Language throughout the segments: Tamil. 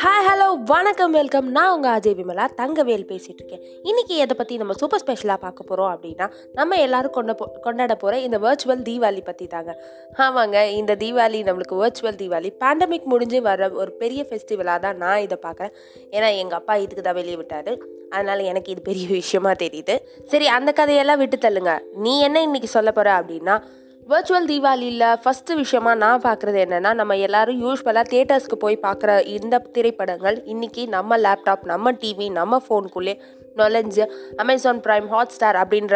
ஹாய் ஹலோ வணக்கம் வெல்கம் நான் உங்கள் அஜய் விமலா தங்கவேல் பேசிகிட்டு இருக்கேன் இன்றைக்கி எதை பற்றி நம்ம சூப்பர் ஸ்பெஷலாக பார்க்க போகிறோம் அப்படின்னா நம்ம எல்லாரும் கொண்ட போ கொண்டாட போகிற இந்த வர்ச்சுவல் தீபாவளி பற்றி தாங்க. ஆமாங்க இந்த தீபாவளி நம்மளுக்கு வர்ச்சுவல் தீபாவளி. பேண்டமிக் முடிஞ்சு வர ஒரு பெரிய ஃபெஸ்டிவலாக தான் நான் இதை பார்க்குறேன். ஏன்னா எங்கள் அப்பா இதுக்கு தான் வெளியே விட்டார். அதனால் எனக்கு இது பெரிய விஷயமா தெரியுது. சரி அந்த கதையெல்லாம் விட்டு தள்ளுங்க. நீ என்ன இன்னைக்கு சொல்ல போகிற அப்படின்னா வர்ச்சுவல் தீபாவளியில் ஃபஸ்ட்டு விஷயமா நான் பார்க்குறது என்னென்னா நம்ம எல்லோரும் யூஸ்வலாக தேட்டர்ஸ்க்கு போய் பார்க்குற இந்த திரைப்படங்கள் இன்றைக்கி நம்ம லேப்டாப் நம்ம டிவி நம்ம ஃபோனுக்குள்ளே நொலஞ்சு அமேசான் ப்ரைம் ஹாட் ஸ்டார் அப்படின்ற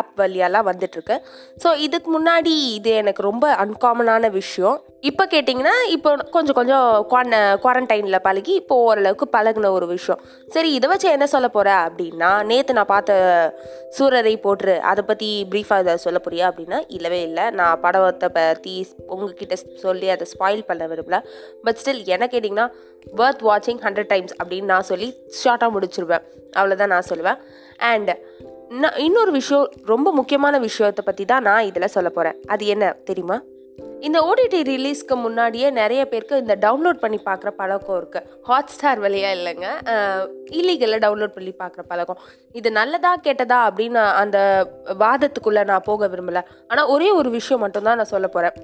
ஆப் வழியெல்லாம் வந்துட்டுருக்கு. ஸோ இதுக்கு முன்னாடி இது எனக்கு ரொம்ப அன்காமனான விஷயம். இப்போ கேட்டிங்கன்னா இப்போ கொஞ்சம் கொஞ்சம் குவான குவாரண்டைனில் பழகி இப்போ ஓரளவுக்கு பழகின ஒரு விஷயம். சரி இதை வச்சு என்ன சொல்ல போகிற அப்படின்னா நேற்று நான் பார்த்த சூரரை போட்டுரு அதை பற்றி ப்ரீஃபாக இதை சொல்ல போறியா அப்படின்னா இல்லவே இல்லை. நான் படத்தை பற்றி உங்ககிட்ட சொல்லி அதை ஸ்பாயில் பண்ண விரும்பல. பட் ஸ்டில் என்ன கேட்டிங்கன்னா ஒர்த் வாட்சிங் ஹண்ட்ரட் டைம்ஸ் அப்படின்னு நான் சொல்லி ஷார்ட்டாக முடிச்சிருவேன். அவ்வளோதான் நான் சொல்லுவேன். அண்ட் நான் இன்னொரு விஷயம் ரொம்ப முக்கியமான விஷயத்தை பற்றி தான் நான் இதில் சொல்ல போகிறேன் அது என்ன தெரியுமா? இந்த ஓடிடி ரிலீஸ்க்கு முன்னாடியே நிறைய பேருக்கு இந்த டவுன்லோட் பண்ணி பார்க்குற பழக்கம் இருக்குது ஹாட் ஸ்டார் வழியாக இல்லைங்க இல்லீகலாக டவுன்லோட் பண்ணி பார்க்குற பழக்கம். இது நல்லதா கெட்டதா அப்படின்னு அந்த வாதத்துக்குள்ளே நான் போக விரும்பலை. ஆனால் ஒரே ஒரு விஷயம் மட்டும்தான் நான் சொல்ல போகிறேன்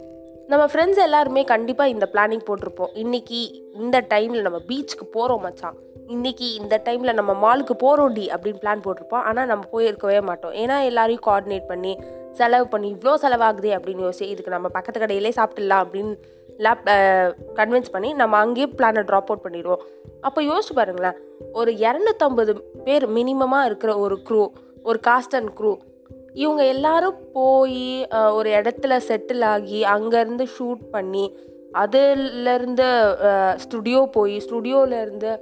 நம்ம ஃப்ரெண்ட்ஸ் எல்லாருமே கண்டிப்பாக இந்த பிளானிங் போட்டிருப்போம். இன்னைக்கு இந்த டைமில் நம்ம பீச்சுக்கு போகிறோம் மச்சான். இன்னைக்கு இந்த டைமில் நம்ம மாலுக்கு போகிறோண்டி அப்படின்னு பிளான் போட்டிருப்போம். ஆனால் நம்ம போயிருக்கவே மாட்டோம். ஏன்னா எல்லாரையும் கோஆர்டினேட் பண்ணி செலவு பண்ணி இவ்வளோ செலவாகுது அப்படின்னு யோசிச்சு இதுக்கு நம்ம பக்கத்து கடையிலே சாப்பிட்டுலாம் அப்படின்னு லேப் கன்வின்ஸ் பண்ணி நம்ம அங்கேயே பிளானை ட்ராப் அவுட் பண்ணிடுவோம். அப்போ யோசிச்சு பாருங்களேன். ஒரு இரநூத்தம்பது பேர் மினிமமாக இருக்கிற ஒரு க்ரூ ஒரு காஸ்ட் அண்ட் க்ரூ இவங்க எல்லாரும் போய் ஒரு இடத்துல செட்டில் ஆகி அங்கேருந்து ஷூட் பண்ணி அதுலேருந்து ஸ்டுடியோ போய் ஸ்டுடியோலேருந்து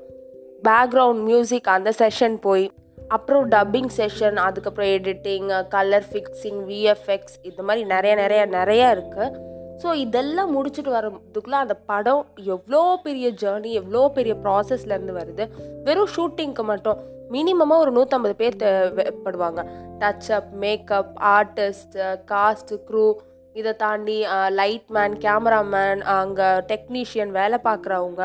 பேக்ரவுண்ட் மியூசிக் அந்த செஷன் போய் அப்புறம் டப்பிங் செஷன் அதுக்கப்புறம் எடிட்டிங் கலர் ஃபிக்ஸிங் விஎஃப்எக்ஸ் இந்த மாதிரி நிறைய நிறைய நிறைய இருக்குது ஸோ இதெல்லாம் முடிச்சுட்டு வரதுக்குள்ளே அந்த படம் எவ்வளோ பெரிய ஜேர்னி எவ்வளோ பெரிய ப்ராசஸ்லேருந்து வருது? வெறும் ஷூட்டிங்க்கு மட்டும். மினிமமாக ஒரு நூற்றம்பது பேர் தேவைப்படுவாங்க touch up makeup artist cast crew இதை தாண்டி லைட் மேன் கேமராமேன் அங்கே டெக்னீஷியன் வேலை பார்க்குறவங்க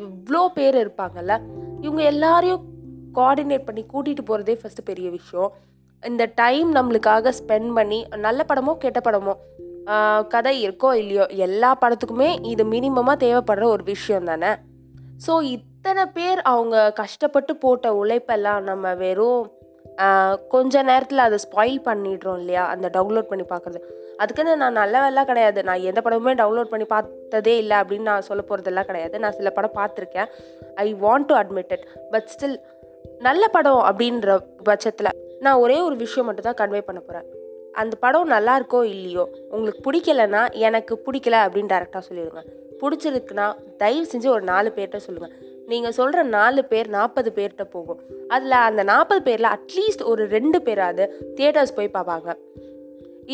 இவ்வளோ பேர் இருப்பாங்கல்ல? இவங்க எல்லாரையும் கோஆர்டினேட் பண்ணி கூட்டிகிட்டு போகிறதே ஃபஸ்ட்டு பெரிய விஷயம். இந்த டைம் நம்மளுக்காக ஸ்பெண்ட் பண்ணி நல்ல படமோ கெட்ட படமோ கதை இருக்கோ இல்லையோ எல்லா படத்துக்குமே இது மினிமமாக தேவைப்படுற ஒரு விஷயம் தானே? ஸோ இத்தனை பேர் அவங்க கஷ்டப்பட்டு போட்ட உழைப்பெல்லாம் நம்ம வெறும் கொஞ்ச நேரத்தில் அதை ஸ்பாயில் பண்ணிடுறோம் இல்லையா? அந்த டவுன்லோட் பண்ணி பார்க்குறது. அதுக்குன்னு நான் நல்லவெல்லாம் கிடையாது. நான் எந்த படமுமே டவுன்லோட் பண்ணி பார்த்ததே இல்லை அப்படின்னு நான் சொல்ல போகிறதெல்லாம் கிடையாது. நான் சில படம் பார்த்துருக்கேன். I want to admit it but still நல்ல படம் அப்படின்ற பட்சத்தில் நான் ஒரே ஒரு விஷயம் மட்டும் தான் கன்வே பண்ண போகிறேன் அந்த படம் நல்லா இருக்கோ இல்லையோ உங்களுக்கு பிடிக்கலன்னா எனக்கு பிடிக்கல அப்படின்னு டேரெக்டாக சொல்லிடுங்க. பிடிச்சிருக்குன்னா தயவு செஞ்சு ஒரு நாலு பேர்கிட்ட சொல்லுங்கள் நீங்கள் சொல்கிற நாலு பேர் நாற்பது பேர்கிட்ட போகும். அதில் அந்த நாற்பது பேரில் அட்லீஸ்ட் ஒரு ரெண்டு பேராவது தியேட்டர்ஸ் போய் பார்ப்பாங்க.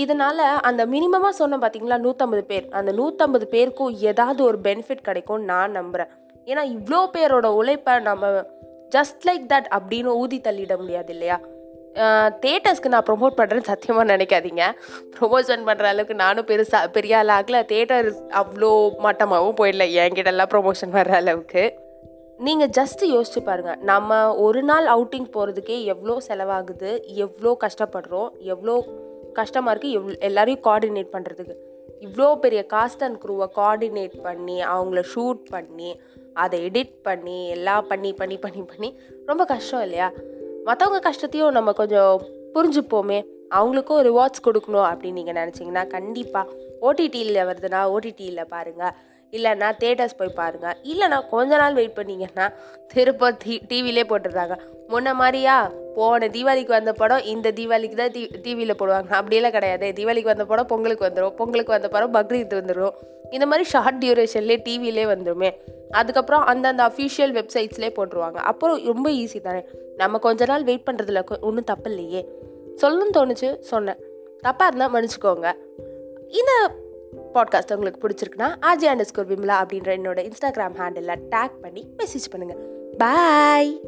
இதனால் அந்த மினிமமாக சொன்ன பார்த்தீங்களா நூற்றம்பது பேர். அந்த நூற்றம்பது பேருக்கும் ஏதாவது ஒரு பெனிஃபிட் கிடைக்கும் நான் நம்புகிறேன் ஏன்னா இவ்வளோ பேரோட உழைப்பை நம்ம ஜஸ்ட் லைக் தட் அப்படின்னு ஊதி தள்ளிட முடியாது இல்லையா? தேட்டர்ஸ்க்கு நான் ப்ரொமோட் பண்ணுறேன்னு சத்தியமாக நினைக்காதீங்க. ப்ரொமோஷன் பண்ணுற அளவுக்கு நானும் பெருசாக பெரிய ஆள் ஆகல. தேட்டர் அவ்வளோ மட்டமாகவும் போயிடல. என்கிட்டலாம் ப்ரொமோஷன் வர்ற அளவுக்கு. நீங்கள் ஜஸ்ட்டு யோசிச்சு பாருங்கள் நம்ம ஒரு நாள் அவுட்டிங் போகிறதுக்கே எவ்வளோ செலவாகுது எவ்வளோ கஷ்டப்படுறோம் எவ்வளோ கஷ்டமாக இருக்குது எவ் எல்லாரையும் கோஆர்டினேட் பண்ணுறதுக்கு இவ்வளோ பெரிய காஸ்ட் அண்ட் க்ரூவை கோஆர்டினேட் பண்ணி அவங்கள ஷூட் பண்ணி அதை எடிட் பண்ணி எல்லாம் பண்ணி பண்ணி பண்ணி பண்ணி ரொம்ப கஷ்டம் இல்லையா? மற்றவங்க கஷ்டத்தையும் நம்ம கொஞ்சம் புரிஞ்சுப்போமே. அவங்களுக்கும் ரிவார்ட்ஸ் கொடுக்கணும் அப்படின்னு நீங்கள் நினச்சிங்கன்னா கண்டிப்பாக ஓடிடியில் வருதுன்னா ஓடிடியில் பாருங்கள் இல்லைன்னா தேட்டர்ஸ் போய் பாருங்கள் இல்லைன்னா கொஞ்ச நாள் வெயிட் பண்ணிங்கன்னா திருப்ப டி டிவிலே போட்டுடுறாங்க. முன்ன மாதிரியா போன தீபாவளிக்கு வந்த படம் இந்த தீபாவளிக்கு தான் டி டிவியில் போடுவாங்க. அப்படியெல்லாம் கிடையாது. தீபாவளிக்கு வந்த படம் பொங்கலுக்கு வந்துடும் பொங்கலுக்கு வந்த படம் பக்ரீத் வந்துடும் இந்த மாதிரி ஷார்ட் டியூரேஷன்லேயே டிவிலே வந்துடுமே அதுக்கப்புறம் அந்தந்த அஃபிஷியல் வெப்சைட்ஸ்லேயே போட்டுருவாங்க. அப்புறம் ரொம்ப ஈஸி தானே. நம்ம கொஞ்ச நாள் வெயிட் பண்ணுறதுல ஒன்றும் தப்பு இல்லையே. சொல்லணும்னு தோணுச்சு சொன்னேன். தப்பாக இருந்தால் மன்னிச்சுக்கோங்க. இந்த பாட்காஸ்ட் உங்களுக்கு பிடிச்சிருக்குன்னா ஆஜி அண்டர் ஸ்கோர் விம்லா அப்படின்ற என்னோட இன்ஸ்டாகிராம் ஹேண்டில் டேக் பண்ணி மெசேஜ் பண்ணுங்கள் பாய்